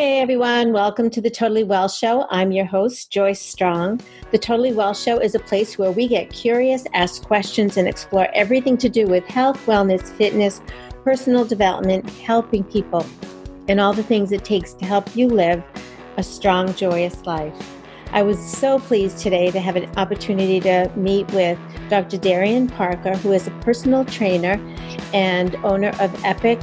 Hey everyone, welcome to the Totally Well Show. I'm your host, Joyce Strong. The Totally Well Show is a place where we get curious, ask questions, and explore everything to do with health, wellness, fitness, personal development, helping people, and all the things it takes to help you live a strong, joyous life. I was so pleased today to have an opportunity to meet with Dr. Darian Parker, who is a personal trainer and owner of Epic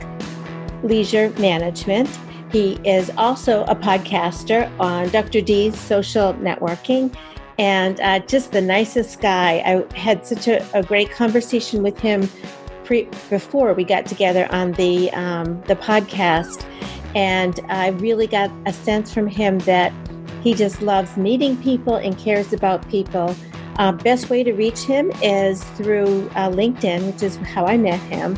Leisure Management. He is also a podcaster on Dr. D's social networking and uh, just the nicest guy. I had such a, a great conversation with him pre- before we got together on the um, the podcast, and I really got a sense from him that he just loves meeting people and cares about people. Uh, best way to reach him is through uh, LinkedIn, which is how I met him.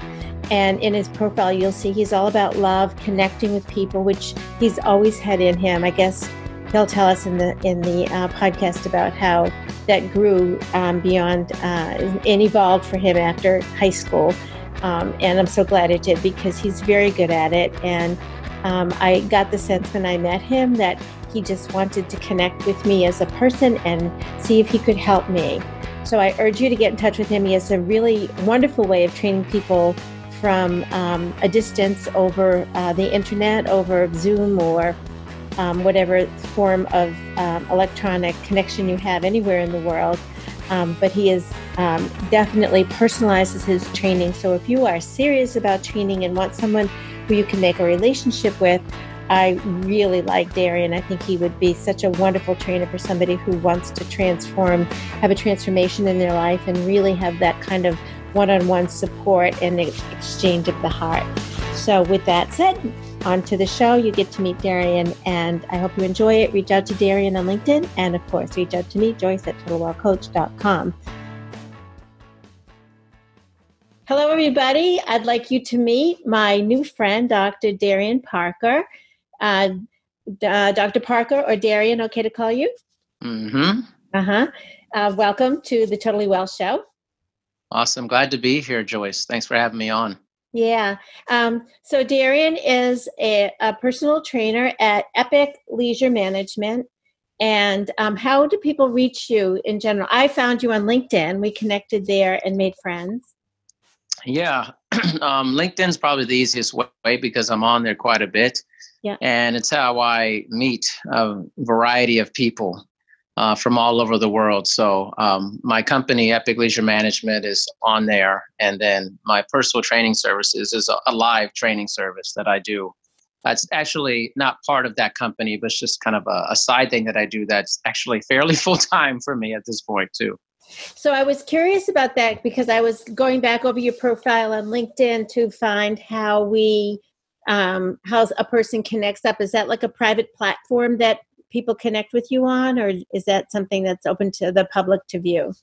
And in his profile, you'll see he's all about love, connecting with people, which he's always had in him. I guess he'll tell us in the in the uh, podcast about how that grew um, beyond uh, and evolved for him after high school. Um, and I'm so glad it did because he's very good at it. And um, I got the sense when I met him that he just wanted to connect with me as a person and see if he could help me. So I urge you to get in touch with him. He has a really wonderful way of training people from um, a distance over uh, the internet, over Zoom or um, whatever form of um, electronic connection you have anywhere in the world. Um, but he is um, definitely personalizes his training. So if you are serious about training and want someone who you can make a relationship with, I really like Darian. I think he would be such a wonderful trainer for somebody who wants to transform, have a transformation in their life, and really have that kind of one on one support and the exchange of the heart. So, with that said, on to the show. You get to meet Darian, and I hope you enjoy it. Reach out to Darian on LinkedIn, and of course, reach out to me, Joyce at TotalWellCoach.com. Hello, everybody. I'd like you to meet my new friend, Dr. Darian Parker. Uh, uh, Dr. Parker or Darian, okay to call you? Mm-hmm. Uh-huh. Uh, welcome to the Totally Well Show. Awesome. Glad to be here, Joyce. Thanks for having me on. Yeah. Um, so Darian is a, a, personal trainer at Epic Leisure Management. And um, how do people reach you in general? I found you on LinkedIn. We connected there and made friends. Yeah. um, LinkedIn's probably the easiest way because I'm on there quite a bit. Yeah. And it's how I meet a variety of people uh, from all over the world. So um, my company, Epic Leisure Management, is on there, and then my personal training services is a, a live training service that I do. That's actually not part of that company, but it's just kind of a, a side thing that I do. That's actually fairly full time for me at this point too. So I was curious about that because I was going back over your profile on LinkedIn to find how we um, how a person connects up. Is that like a private platform that people connect with you on, or is that something that's open to the public to view?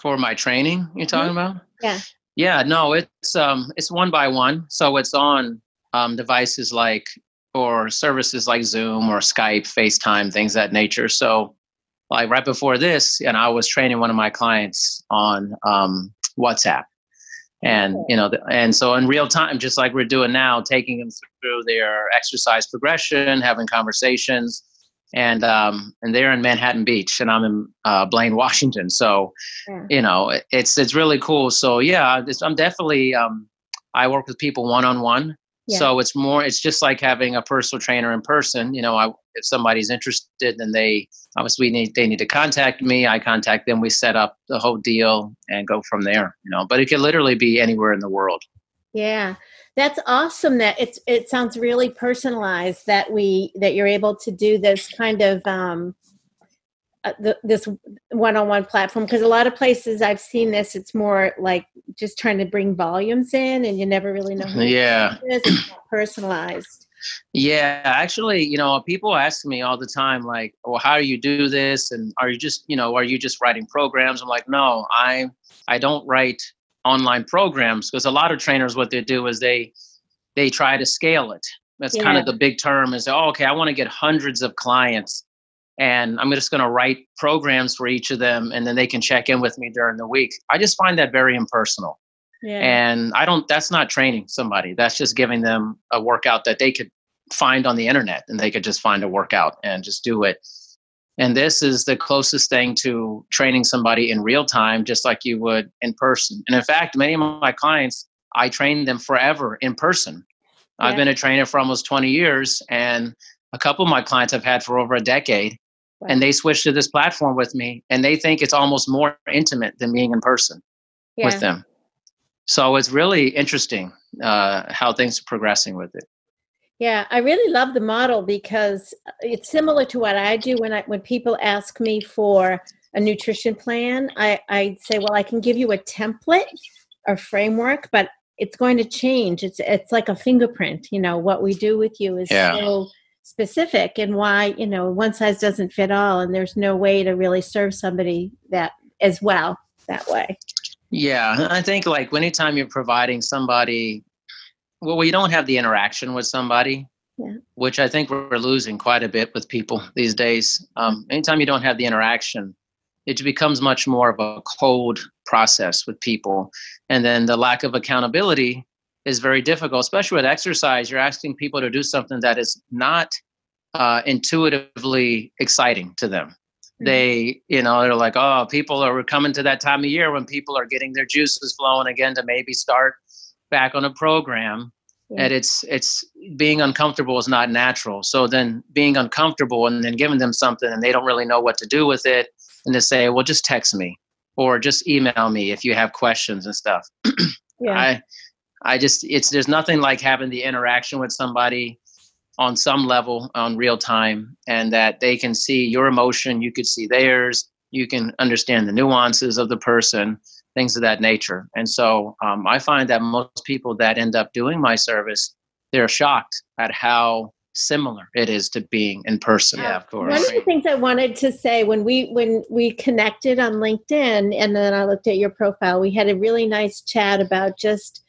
For my training, you're talking mm-hmm. about? Yeah. Yeah, no, it's um it's one by one. So it's on um devices like or services like Zoom or Skype, FaceTime, things that nature. So like right before this, and I was training one of my clients on um WhatsApp. And you know, and so in real time, just like we're doing now, taking them through their exercise progression, having conversations, and um, and they're in Manhattan Beach, and I'm in uh, Blaine, Washington. So, yeah. you know, it's it's really cool. So yeah, I'm definitely um, I work with people one on one. So it's more. It's just like having a personal trainer in person. You know, I, if somebody's interested, then they obviously need they need to contact me. I contact them. We set up the whole deal and go from there. You know, but it can literally be anywhere in the world. Yeah that's awesome that it's it sounds really personalized that we that you're able to do this kind of um uh, the, this one-on-one platform because a lot of places I've seen this, it's more like just trying to bring volumes in, and you never really know. yeah, it's personalized. Yeah, actually, you know, people ask me all the time, like, "Well, how do you do this?" And are you just, you know, are you just writing programs? I'm like, no, I I don't write online programs because a lot of trainers what they do is they they try to scale it. That's yeah. kind of the big term is oh, okay i want to get hundreds of clients and i'm just going to write programs for each of them and then they can check in with me during the week. I just find that very impersonal. Yeah. and i don't that's not training somebody. That's just giving them a workout that they could find on the internet and they could just find a workout and just do it and this is the closest thing to training somebody in real time just like you would in person and in fact many of my clients i train them forever in person yeah. i've been a trainer for almost 20 years and a couple of my clients i've had for over a decade wow. and they switched to this platform with me and they think it's almost more intimate than being in person yeah. with them so it's really interesting uh, how things are progressing with it yeah, I really love the model because uh, it's similar to what I do when I when people ask me for a nutrition plan. I, I say, well, I can give you a template or framework, but it's going to change. It's it's like a fingerprint. You know, what we do with you is yeah. so specific, and why you know one size doesn't fit all, and there's no way to really serve somebody that as well that way. Yeah, I think like anytime you're providing somebody well, we don't have the interaction with somebody, yeah. which I think we're losing quite a bit with people these days. Um, anytime you don't have the interaction, it becomes much more of a cold process with people. And then the lack of accountability is very difficult, especially with exercise. You're asking people to do something that is not uh, intuitively exciting to them. Mm-hmm. They, you know, they're like, oh, people are coming to that time of year when people are getting their juices flowing again to maybe start back on a program yeah. and it's it's being uncomfortable is not natural so then being uncomfortable and then giving them something and they don't really know what to do with it and to say well just text me or just email me if you have questions and stuff yeah. i i just it's there's nothing like having the interaction with somebody on some level on real time and that they can see your emotion you could see theirs you can understand the nuances of the person things of that nature. And so um, I find that most people that end up doing my service, they're shocked at how similar it is to being in person. Yeah, of course. One of the things I wanted to say when we when we connected on LinkedIn and then I looked at your profile, we had a really nice chat about just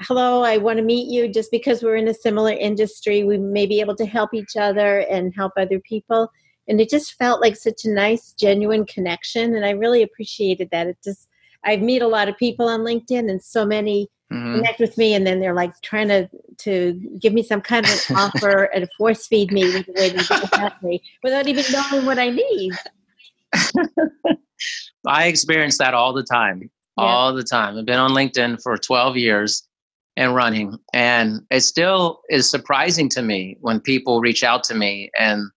hello, I want to meet you just because we're in a similar industry, we may be able to help each other and help other people. And it just felt like such a nice, genuine connection. And I really appreciated that. It just I meet a lot of people on LinkedIn, and so many mm-hmm. connect with me, and then they're like trying to to give me some kind of an offer and force feed me with the way they help me without even knowing what I need. I experience that all the time, yeah. all the time. I've been on LinkedIn for 12 years and running, and it still is surprising to me when people reach out to me and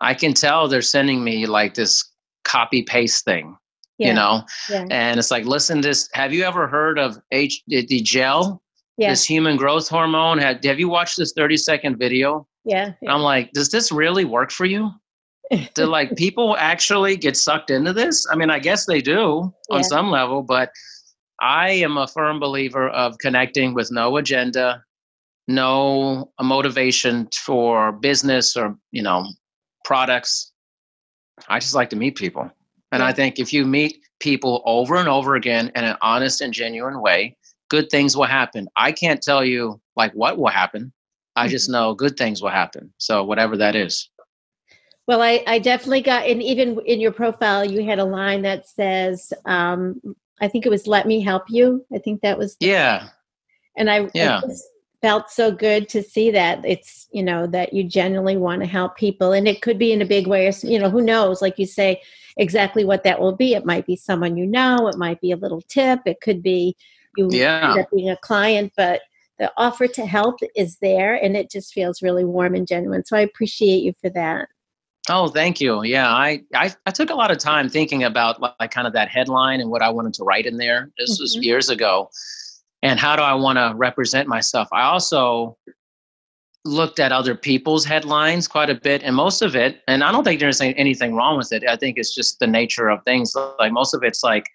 I can tell they're sending me like this copy paste thing yeah. you know? Yeah. and it's like listen this have you ever heard of h the gel? Yeah. this human growth hormone? Have, have you watched this 30 second video? Yeah, yeah. i'm like does this really work for you? Do like people actually get sucked into this? I mean i guess they do on some level but i am a firm believer of connecting with no agenda no motivation for business or you know products. I just like to meet people and. I think if you meet people over and over again in an honest and genuine way, good things will happen. I can't tell you like what will happen. I just mm-hmm. know good things will happen. So whatever that is. Well, I, I definitely got, and even in your profile, you had a line that says, um, I think it was "Let me help you." I think that was. Yeah. And I, yeah. I felt so good to see that it's you know that you genuinely want to help people, and it could be in a big way. Or, you know, who knows? Like you say, exactly what that will be. It might be someone you know, it might be a little tip, it could be you yeah. end up being a client, but the offer to help is there and it just feels really warm and genuine. So I appreciate you for that. Oh, thank you. Yeah, I, I, I took a lot of time thinking about like kind of that headline and what I wanted to write in there. This mm-hmm. was years ago. And how do I want to represent myself? I also looked at other people's headlines quite a bit and most of it and i don't think there's anything wrong with it. I think it's just the nature of things. Like most of it's like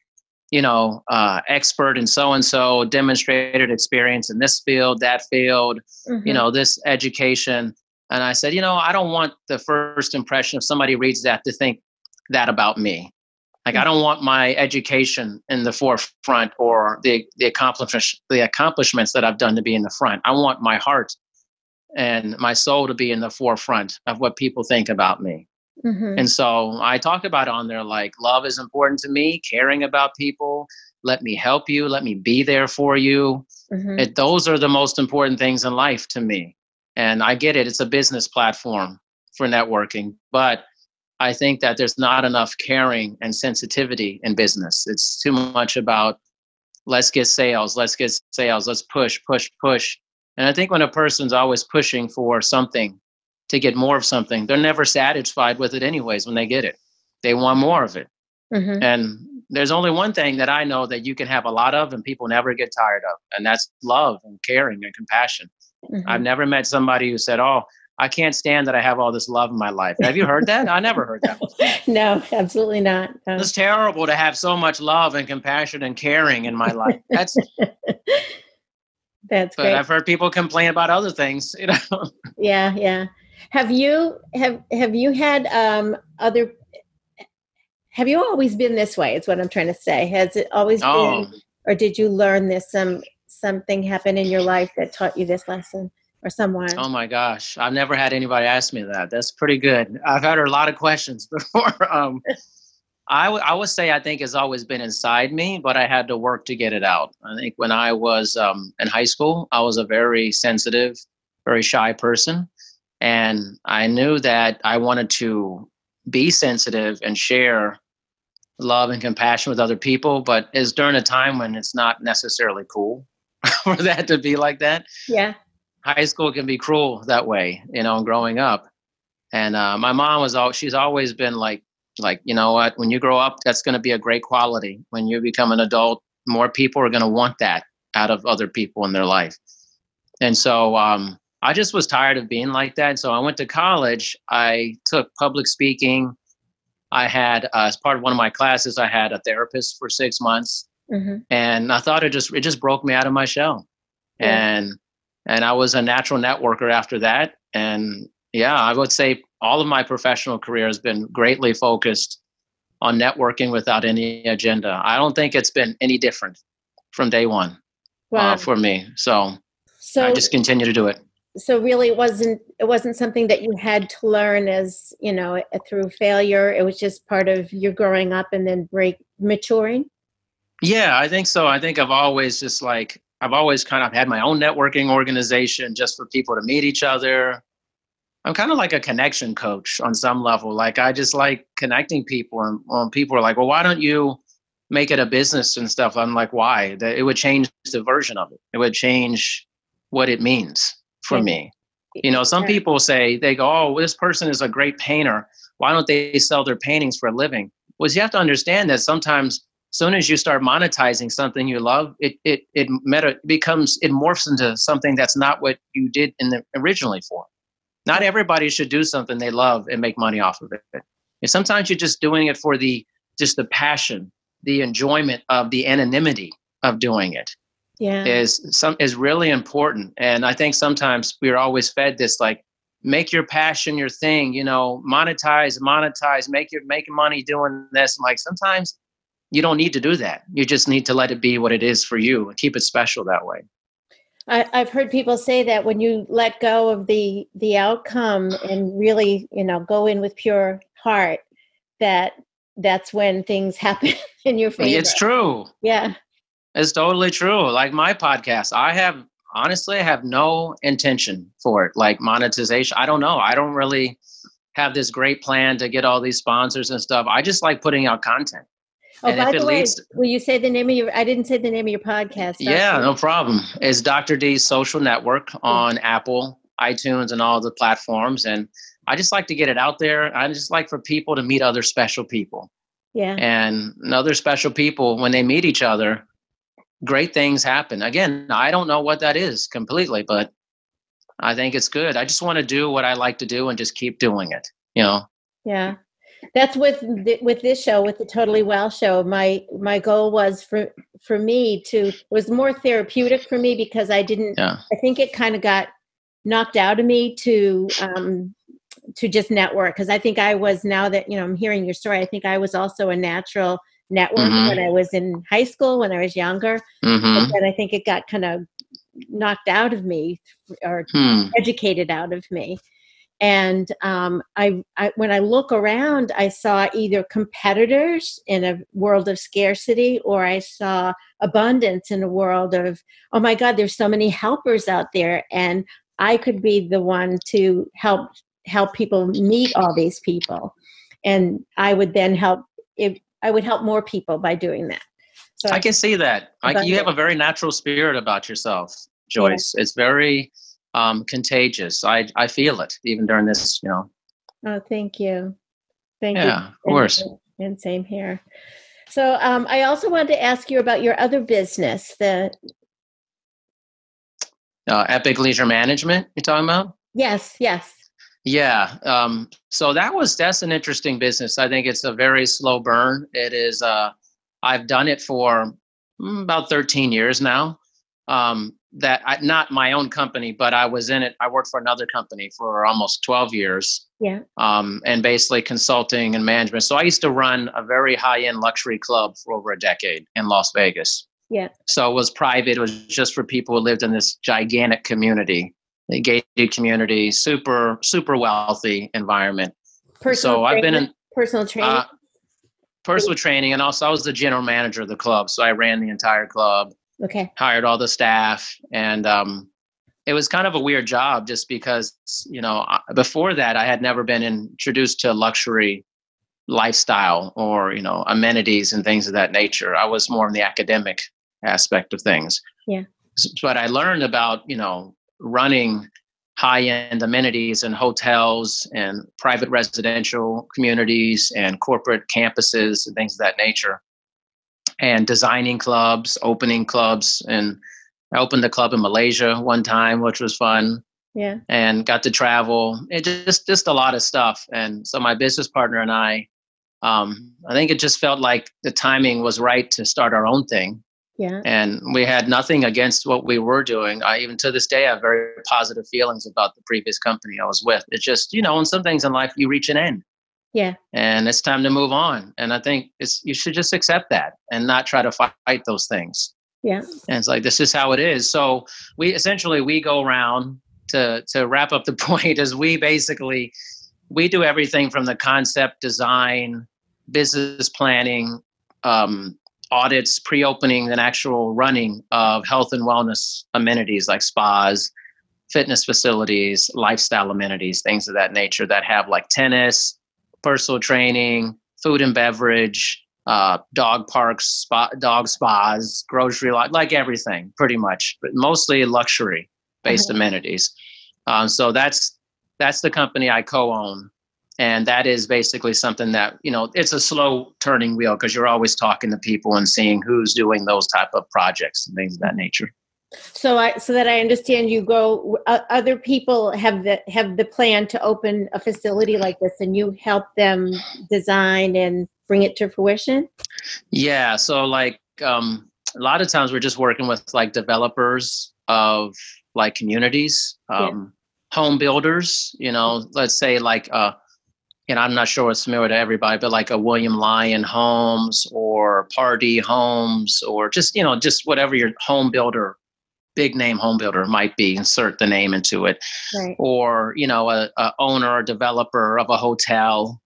you know uh, expert in so and so demonstrated experience in this field that field mm-hmm. you know this education. And i said you know i don't want the first impression if somebody reads that to think that about me. Like mm-hmm. i don't want my education in the forefront or the the accomplishments the accomplishments that i've done to be in the front. I want my heart and my soul to be in the forefront of what people think about me. Mm-hmm. And so I talk about on there like love is important to me, caring about people, let me help you, let me be there for you. Mm-hmm. It, those are the most important things in life to me. And I get it, it's a business platform for networking, but I think that there's not enough caring and sensitivity in business. It's too much about let's get sales, let's get sales, let's push, push, push. And I think when a person's always pushing for something to get more of something, they're never satisfied with it, anyways, when they get it. They want more of it. Mm-hmm. And there's only one thing that I know that you can have a lot of and people never get tired of, and that's love and caring and compassion. Mm-hmm. I've never met somebody who said, Oh, I can't stand that I have all this love in my life. Have you heard that? I never heard that. no, absolutely not. No. It's terrible to have so much love and compassion and caring in my life. That's That's but great. I've heard people complain about other things, you know. Yeah, yeah. Have you have have you had um other have you always been this way? It's what I'm trying to say. Has it always oh. been or did you learn this some something happened in your life that taught you this lesson? or someone? Oh my gosh, I've never had anybody ask me that. That's pretty good. I've had a lot of questions before. um, I, w- I would say I think it's always been inside me, but I had to work to get it out. I think when I was um, in high school, I was a very sensitive, very shy person. And I knew that I wanted to be sensitive and share love and compassion with other people, but it's during a time when it's not necessarily cool for that to be like that. Yeah high school can be cruel that way, you know, growing up. And uh, my mom was all she's always been like, like you know what, when you grow up, that's going to be a great quality. When you become an adult, more people are going to want that out of other people in their life. And so um, I just was tired of being like that. So I went to college. I took public speaking. I had, uh, as part of one of my classes, I had a therapist for six months, mm-hmm. and I thought it just it just broke me out of my shell. Yeah. And and I was a natural networker after that. And yeah, I would say all of my professional career has been greatly focused on networking without any agenda. I don't think it's been any different from day one uh, wow. uh, for me. So, so I just continue to do it. So really, it wasn't it wasn't something that you had to learn as you know through failure. It was just part of your growing up and then break maturing. Yeah, I think so. I think I've always just like I've always kind of had my own networking organization just for people to meet each other. I'm kind of like a connection coach on some level. Like I just like connecting people, and people are like, "Well, why don't you make it a business and stuff?" I'm like, "Why? That it would change the version of it. It would change what it means for yeah. me." You know, some yeah. people say they go, "Oh, this person is a great painter. Why don't they sell their paintings for a living?" Well, you have to understand that sometimes soon as you start monetizing something you love, it it it meta becomes it morphs into something that's not what you did in the originally for. Not everybody should do something they love and make money off of it. And sometimes you're just doing it for the just the passion, the enjoyment of the anonymity of doing it. Yeah. Is some is really important. And I think sometimes we're always fed this like make your passion your thing, you know, monetize, monetize, make your make money doing this. And like sometimes you don't need to do that. You just need to let it be what it is for you and keep it special that way. I, have heard people say that when you let go of the the outcome and really, you know, go in with pure heart, that that's when things happen in your favor. It's true. Yeah. It's totally true. Like my podcast, I have honestly I have no intention for it. Like monetization. I don't know. I don't really have this great plan to get all these sponsors and stuff. I just like putting out content. Oh, and by the way, will you say the name of your? I didn't say the name of your podcast. Yeah, no problem. It's Dr. D's Social Network on mm-hmm. Apple, iTunes, and all the platforms. And I just like to get it out there. I just like for people to meet other special people. Yeah. And other special people, when they meet each other, great things happen. Again, I don't know what that is completely, but I think it's good. I just want to do what I like to do and just keep doing it. You know. Yeah that's with with this show with the totally well show my my goal was for for me to was more therapeutic for me because i didn't yeah. i think it kind of got knocked out of me to um to just network because i think i was now that you know i'm hearing your story i think i was also a natural network mm-hmm. when i was in high school when i was younger mm-hmm. and i think it got kind of knocked out of me or hmm. educated out of me and um, I, I, when I look around, I saw either competitors in a world of scarcity, or I saw abundance in a world of, oh my God, there's so many helpers out there, and I could be the one to help help people meet all these people, and I would then help. If I would help more people by doing that. So I can see that. I, you have a very natural spirit about yourself, Joyce. Yeah. It's very um, contagious. I I feel it even during this. You know. Oh, thank you. Thank yeah, you. Yeah, of course. And, same here. So um, I also wanted to ask you about your other business, the uh, Epic Leisure Management. You're talking about? Yes. Yes. Yeah. Um, so that was that's an interesting business. I think it's a very slow burn. It is. Uh, I've done it for mm, about 13 years now. Um, that I, not my own company, but I was in it. I worked for another company for almost 12 years. Yeah. Um, and basically consulting and management. So I used to run a very high end luxury club for over a decade in Las Vegas. Yeah. So it was private. It was just for people who lived in this gigantic community, the gated community, super super wealthy environment. Personal so I've been in personal training. Uh, personal training, and also I was the general manager of the club, so I ran the entire club. Okay. Hired all the staff, and um, it was kind of a weird job just because you know before that I had never been introduced to luxury lifestyle or you know amenities and things of that nature. I was more in the academic aspect of things. Yeah. But I learned about you know running high end amenities and hotels and private residential communities and corporate campuses and things of that nature and designing clubs, opening clubs. And I opened a club in Malaysia one time, which was fun. Yeah. And got to travel. It just just a lot of stuff. And so my business partner and I, um, I think it just felt like the timing was right to start our own thing. Yeah. And we had nothing against what we were doing. I even to this day I have very positive feelings about the previous company I was with. It's just, you know, in some things in life you reach an end. Yeah. And it's time to move on. And I think it's you should just accept that and not try to fight those things. Yeah. And it's like this is how it is. So we essentially we go around to to wrap up the point is we basically we do everything from the concept design, business planning, um, audits, pre-opening and actual running of health and wellness amenities like spas, fitness facilities, lifestyle amenities, things of that nature that have like tennis, personal training, food and beverage, uh, dog parks, spa, dog spas, grocery, like, like everything, pretty much, but mostly luxury based mm-hmm. amenities. Um, so that's that's the company I co-own, and that is basically something that you know it's a slow turning wheel because you're always talking to people and seeing who's doing those type of projects and things of that nature. So I so that I understand you go uh, other people have the have the plan to open a facility like this and you help them design and bring it to fruition? Yeah, so like um a lot of times we're just working with like developers of like communities, um yeah. home builders, you know, let's say like uh and I'm not sure it's familiar to everybody, but like a William Lyon Homes or Pardee Homes or just, you know, just whatever your home builder big name home builder might be insert the name into it right. or you know a, a, owner or developer of a hotel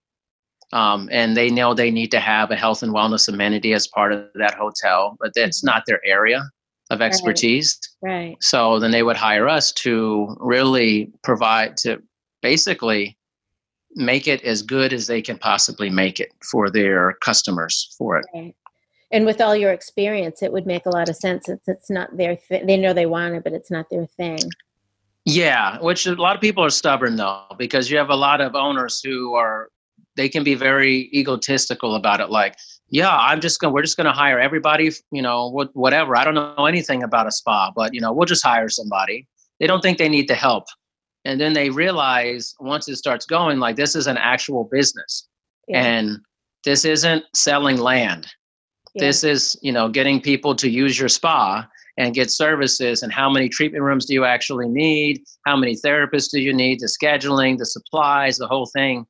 um, and they know they need to have a health and wellness amenity as part of that hotel but that's mm-hmm. not their area of expertise right. right so then they would hire us to really provide to basically make it as good as they can possibly make it for their customers for it right and with all your experience it would make a lot of sense it's, it's not their thing they know they want it but it's not their thing. Yeah which a lot of people are stubborn though because you have a lot of owners who are they can be very egotistical about it like yeah i'm just gonna we're just gonna hire everybody you know whatever. I don't know anything about a spa but you know we'll just hire somebody. They don't think they need the help. And then they realize once it starts going like this is an actual business. Yeah. and this isn't selling land yeah. This is, you know, getting people to use your spa and get services and how many treatment rooms do you actually need? How many therapists do you need? The scheduling, the supplies, the whole thing.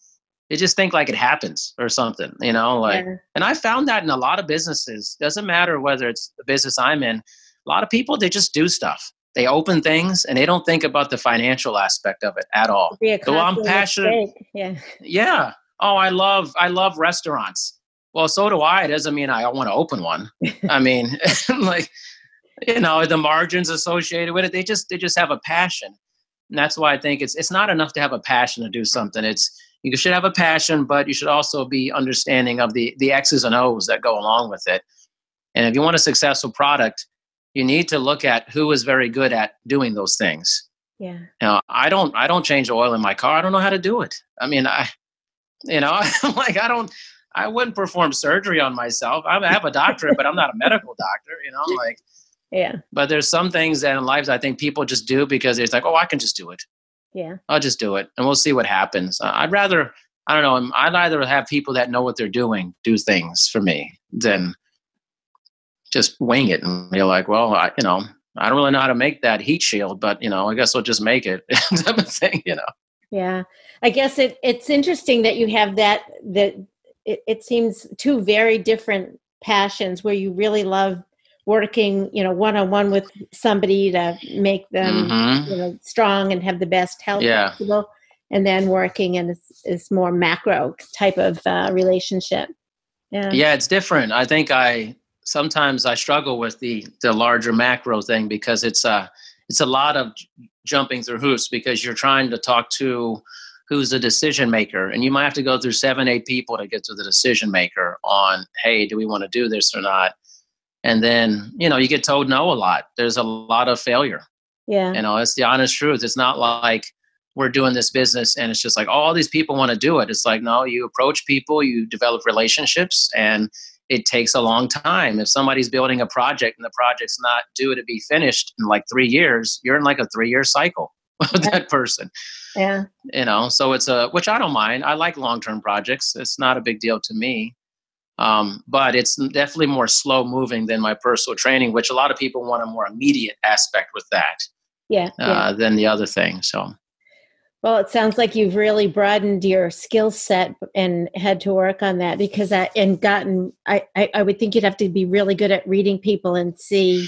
They just think like it happens or something, you know, like yeah. and I found that in a lot of businesses. Doesn't matter whether it's the business I'm in, a lot of people they just do stuff. They open things and they don't think about the financial aspect of it at all. So I'm passionate. Mistake. Yeah. Yeah. Oh, I love I love restaurants well, so do I. It doesn't mean I want to open one. I mean, like, you know, the margins associated with it, they just they just have a passion. And that's why I think it's it's not enough to have a passion to do something. It's you should have a passion, but you should also be understanding of the the X's and O's that go along with it. And if you want a successful product, you need to look at who is very good at doing those things. Yeah. Now, I don't I don't change oil in my car. I don't know how to do it. I mean, I you know, I'm like I don't I wouldn't perform surgery on myself. I have a doctorate, but I'm not a medical doctor, you know, like yeah. But there's some things that in life I think people just do because it's like, oh, I can just do it. Yeah. I'll just do it and we'll see what happens. I'd rather, I don't know, I'd rather have people that know what they're doing do things for me than just wing it and be like, well, I, you know, I don't really know how to make that heat shield, but you know, I guess I'll just make it type of thing, you know. Yeah. I guess it, it's interesting that you have that, that it, it seems two very different passions where you really love working you know one on one with somebody to make them mm-hmm. you know strong and have the best health yeah. possible and then working in this, this more macro type of uh, relationship yeah yeah it's different i think i sometimes i struggle with the the larger macro thing because it's a it's a lot of jumping through hoops because you're trying to talk to who's a decision maker. And you might have to go through seven eight people to get to the decision maker on hey do we want to do this or not? And then you know you get told no a lot. There's a lot of failure. Yeah. You know it's the honest truth. It's not like we're doing this business and it's just like oh, all these people want to do it. It's like no you approach people you develop relationships and it takes a long time. If somebody's building a project and the project's not due to be finished in like three years you're in like a three year cycle with that person yeah you know so it's a which i don't mind i like long term projects it's not a big deal to me um, but it's definitely more slow moving than my personal training, which a lot of people want a more immediate aspect with that. Yeah, uh, yeah. Than the other thing. So. Well, it sounds like you've really broadened your skill set and had to work on that because I and gotten. I, I I would think you'd have to be really good at reading people and see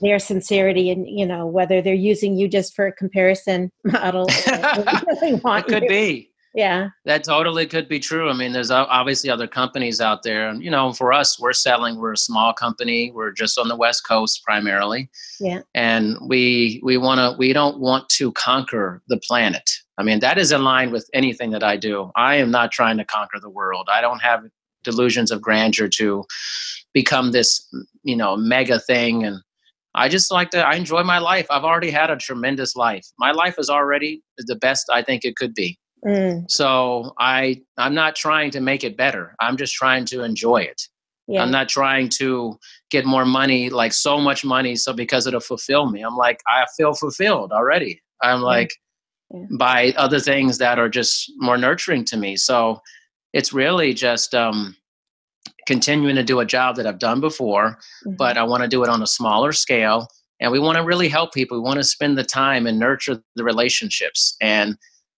their sincerity and you know whether they're using you just for a comparison model. really it could you. be. Yeah. That totally could be true. I mean there's obviously other companies out there. And you know for us we're selling we're a small company. We're just on the west coast primarily. Yeah. And we we want to we don't want to conquer the planet. I mean that is in line with anything that i do. I am not trying to conquer the world. I don't have delusions of grandeur to become this you know mega thing and I just like to I enjoy my life. I've already had a tremendous life. My life is already the best I think it could be. Mm. So I I'm not trying to make it better. I'm just trying to enjoy it. Yeah. I'm not trying to get more money, like so much money, so because it'll fulfill me. I'm like I feel fulfilled already. I'm like yeah. by other things that are just more nurturing to me. So it's really just um, continuing to do a job that I've done before, mm-hmm. but I want to do it on a smaller scale. And we want to really help people. We want to spend the time and nurture the relationships. And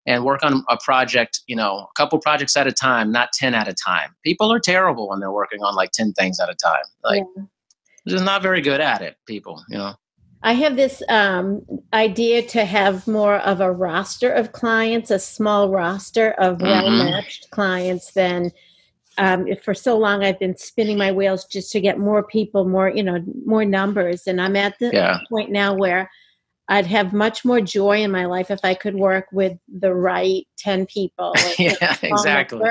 and work on a project, you know, a couple projects at a time, not 10 at a time. People are terrible when they're working on like 10 things at a time. Like, yeah. they're just not very good at it, people, you know. I have this um, idea to have more of a roster of clients, a small roster of mm-hmm. well matched clients than um, for so long I've been spinning my wheels just to get more people, more, you know, more numbers. And I'm at the yeah. point now where I'd have much more joy in my life if I could work with the right 10 people. yeah, exactly.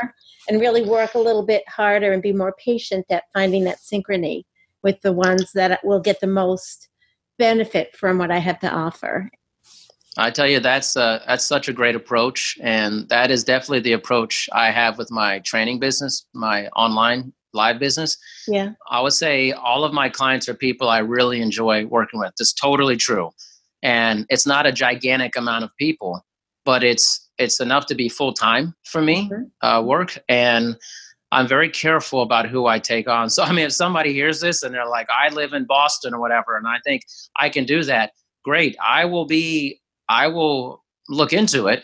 And really work a little bit harder and be more patient at finding that synchrony with the ones that will get the most benefit from what I have to offer. I tell you, that's uh, that's such a great approach, and that is definitely the approach I have with my training business, my online live business. Yeah, I would say all of my clients are people I really enjoy working with. That's totally true and it's not a gigantic amount of people but it's it's enough to be full time for me mm-hmm. uh, work and i'm very careful about who i take on so i mean if somebody hears this and they're like i live in boston or whatever and i think i can do that great i will be i will look into it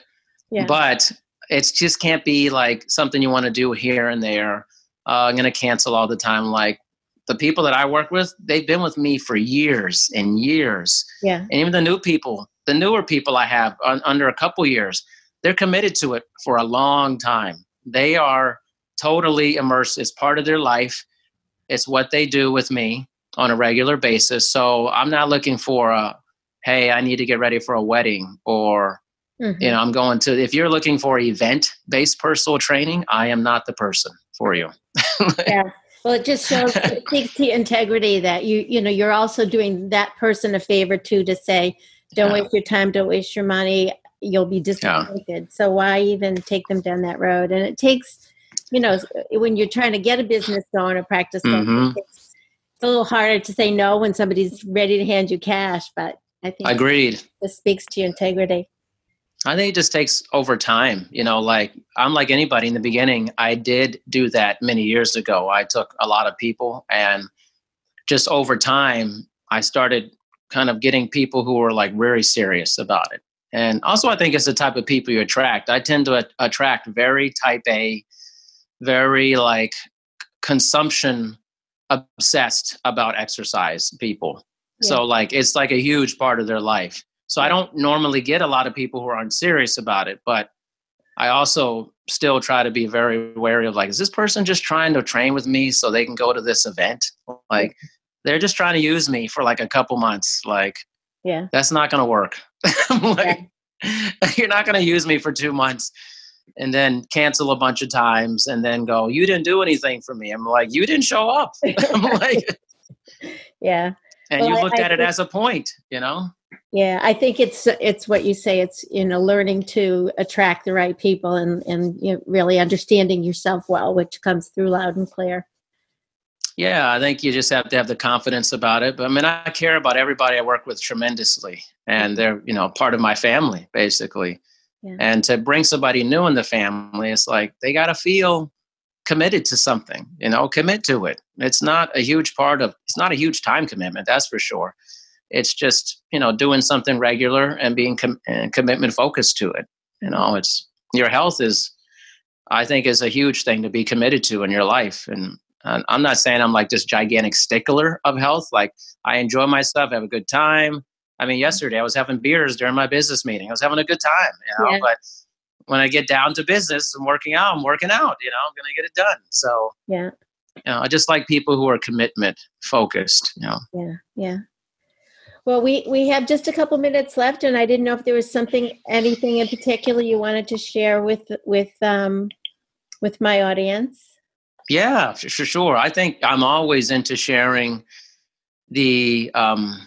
yeah. but it just can't be like something you want to do here and there uh, i'm going to cancel all the time like the people that I work with, they've been with me for years and years. Yeah. And even the new people, the newer people I have on, under a couple years, they're committed to it for a long time. They are totally immersed. It's part of their life. It's what they do with me on a regular basis. So I'm not looking for a hey, I need to get ready for a wedding or mm-hmm. you know, I'm going to if you're looking for event based personal training, I am not the person for you. yeah. Well, it just shows it speaks to integrity that you you know you're also doing that person a favor too to say, don't yeah. waste your time, don't waste your money. You'll be disappointed. Yeah. So why even take them down that road? And it takes, you know, when you're trying to get a business going or practice going, mm-hmm. it's, it's a little harder to say no when somebody's ready to hand you cash. But I think agreed. This speaks to your integrity. I think it just takes over time. You know, like I'm like anybody in the beginning. I did do that many years ago. I took a lot of people, and just over time, I started kind of getting people who were like very serious about it. And also, I think it's the type of people you attract. I tend to a- attract very type A, very like consumption obsessed about exercise people. Yeah. So, like, it's like a huge part of their life. So I don't normally get a lot of people who aren't serious about it, but I also still try to be very wary of like, is this person just trying to train with me so they can go to this event? Like they're just trying to use me for like a couple months. Like, yeah, that's not going to work. like, yeah. you're not going to use me for two months and then cancel a bunch of times and then go, you didn't do anything for me. I'm like, you didn't show up. I'm like, yeah. And well, you looked I, at I it as a point, you know? Yeah, I think it's it's what you say. It's you know learning to attract the right people and and you know, really understanding yourself well, which comes through loud and clear. Yeah, I think you just have to have the confidence about it. But I mean, I care about everybody I work with tremendously, and they're you know part of my family basically. Yeah. And to bring somebody new in the family, it's like they got to feel committed to something. You know, commit to it. It's not a huge part of. It's not a huge time commitment, that's for sure it's just you know doing something regular and being com- and commitment focused to it you know it's your health is i think is a huge thing to be committed to in your life and i'm not saying i'm like this gigantic stickler of health like i enjoy myself have a good time i mean yesterday i was having beers during my business meeting i was having a good time you know yeah. but when i get down to business and working out i'm working out you know i'm gonna get it done so yeah you know, I just like people who are commitment focused. You know. Yeah, yeah. Well, we we have just a couple minutes left, and I didn't know if there was something, anything in particular you wanted to share with with um, with my audience. Yeah, for sure. I think I'm always into sharing the um,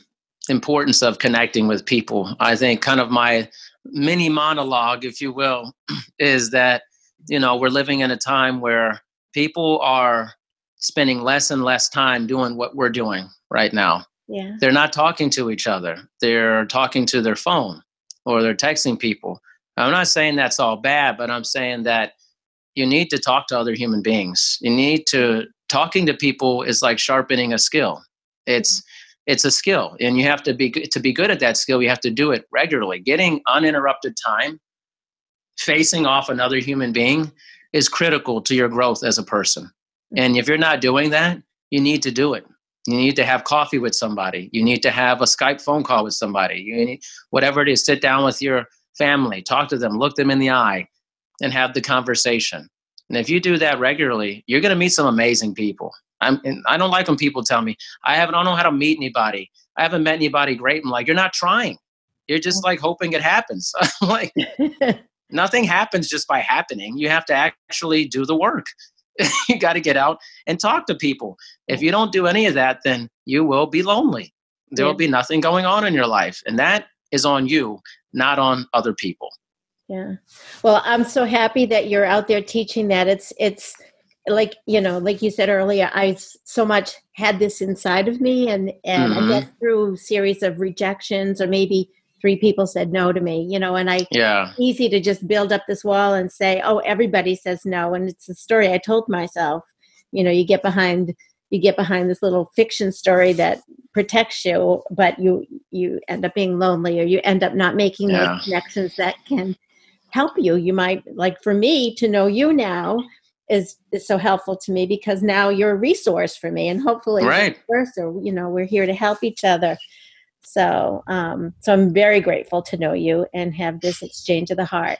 importance of connecting with people. I think kind of my mini monologue, if you will, is that you know we're living in a time where people are spending less and less time doing what we're doing right now yeah. They're not talking to each other. They're talking to their phone or they're texting people. I'm not saying that's all bad, but I'm saying that you need to talk to other human beings. You need to talking to people is like sharpening a skill. It's it's a skill and you have to be to be good at that skill you have to do it regularly getting uninterrupted time facing off another human being is critical to your growth as a person mm. and if you're not doing that you need to do it you need to have coffee with somebody. You need to have a Skype phone call with somebody. You need whatever it is, sit down with your family, talk to them, look them in the eye, and have the conversation. And if you do that regularly, you're going to meet some amazing people. I'm, I don't like when people tell me I haven't, I don't know how to meet anybody. I haven't met anybody great. I'm like, you're not trying. You're just like hoping it happens. like, nothing happens just by happening. You have to actually do the work. you got to get out and talk to people. If you don't do any of that, then you will be lonely. There yeah. will be nothing going on in your life. And that is on you, not on other people. Yeah. Well, I'm so happy that you're out there teaching that. It's, it's, like you know like you said earlier i so much had this inside of me and and mm-hmm. i get through series of rejections or maybe three people said no to me you know and i yeah easy to just build up this wall and say oh everybody says no and it's a story i told myself you know you get behind you get behind this little fiction story that protects you but you you end up being lonely or you end up not making yeah. those connections that can help you you might like for me to know you now is is so helpful to me because now you're a resource for me and hopefully right. versa you know we're here to help each other so, um, so I'm very grateful to know you and have this exchange of the heart.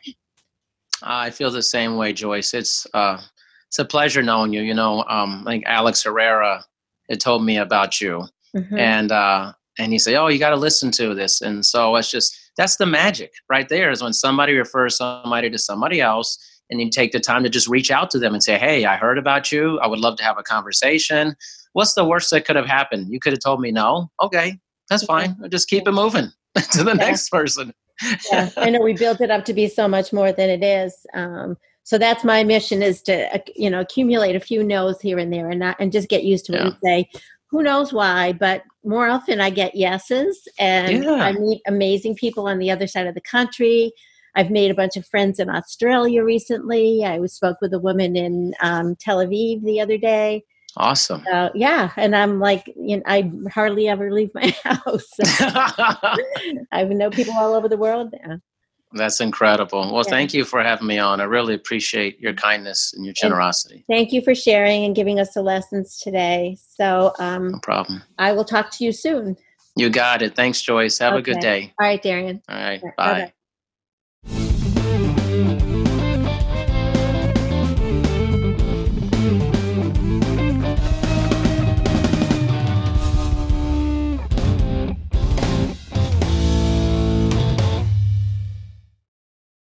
I feel the same way, Joyce. It's uh, it's a pleasure knowing you. You know, um, I think Alex Herrera had told me about you, mm-hmm. and uh, and you say, "Oh, you got to listen to this." And so it's just that's the magic right there is when somebody refers somebody to somebody else and you take the time to just reach out to them and say, "Hey, I heard about you. I would love to have a conversation. What's the worst that could have happened? You could have told me no. Okay, that's fine. I'll just keep it moving to the yeah. next person." yeah, I know we built it up to be so much more than it is. Um, so that's my mission is to uh, you know accumulate a few no's here and there and not and just get used to it yeah. and say who knows why but more often i get yeses and yeah. i meet amazing people on the other side of the country i've made a bunch of friends in australia recently i spoke with a woman in um, tel aviv the other day awesome uh, yeah and i'm like you know i hardly ever leave my house i know people all over the world now that's incredible. Well, yeah. thank you for having me on. I really appreciate your kindness and your generosity. And thank you for sharing and giving us the lessons today. So, um, no problem. I will talk to you soon. You got it. Thanks, Joyce. Have okay. a good day. All right, Darian. All right. All right bye. Bye-bye.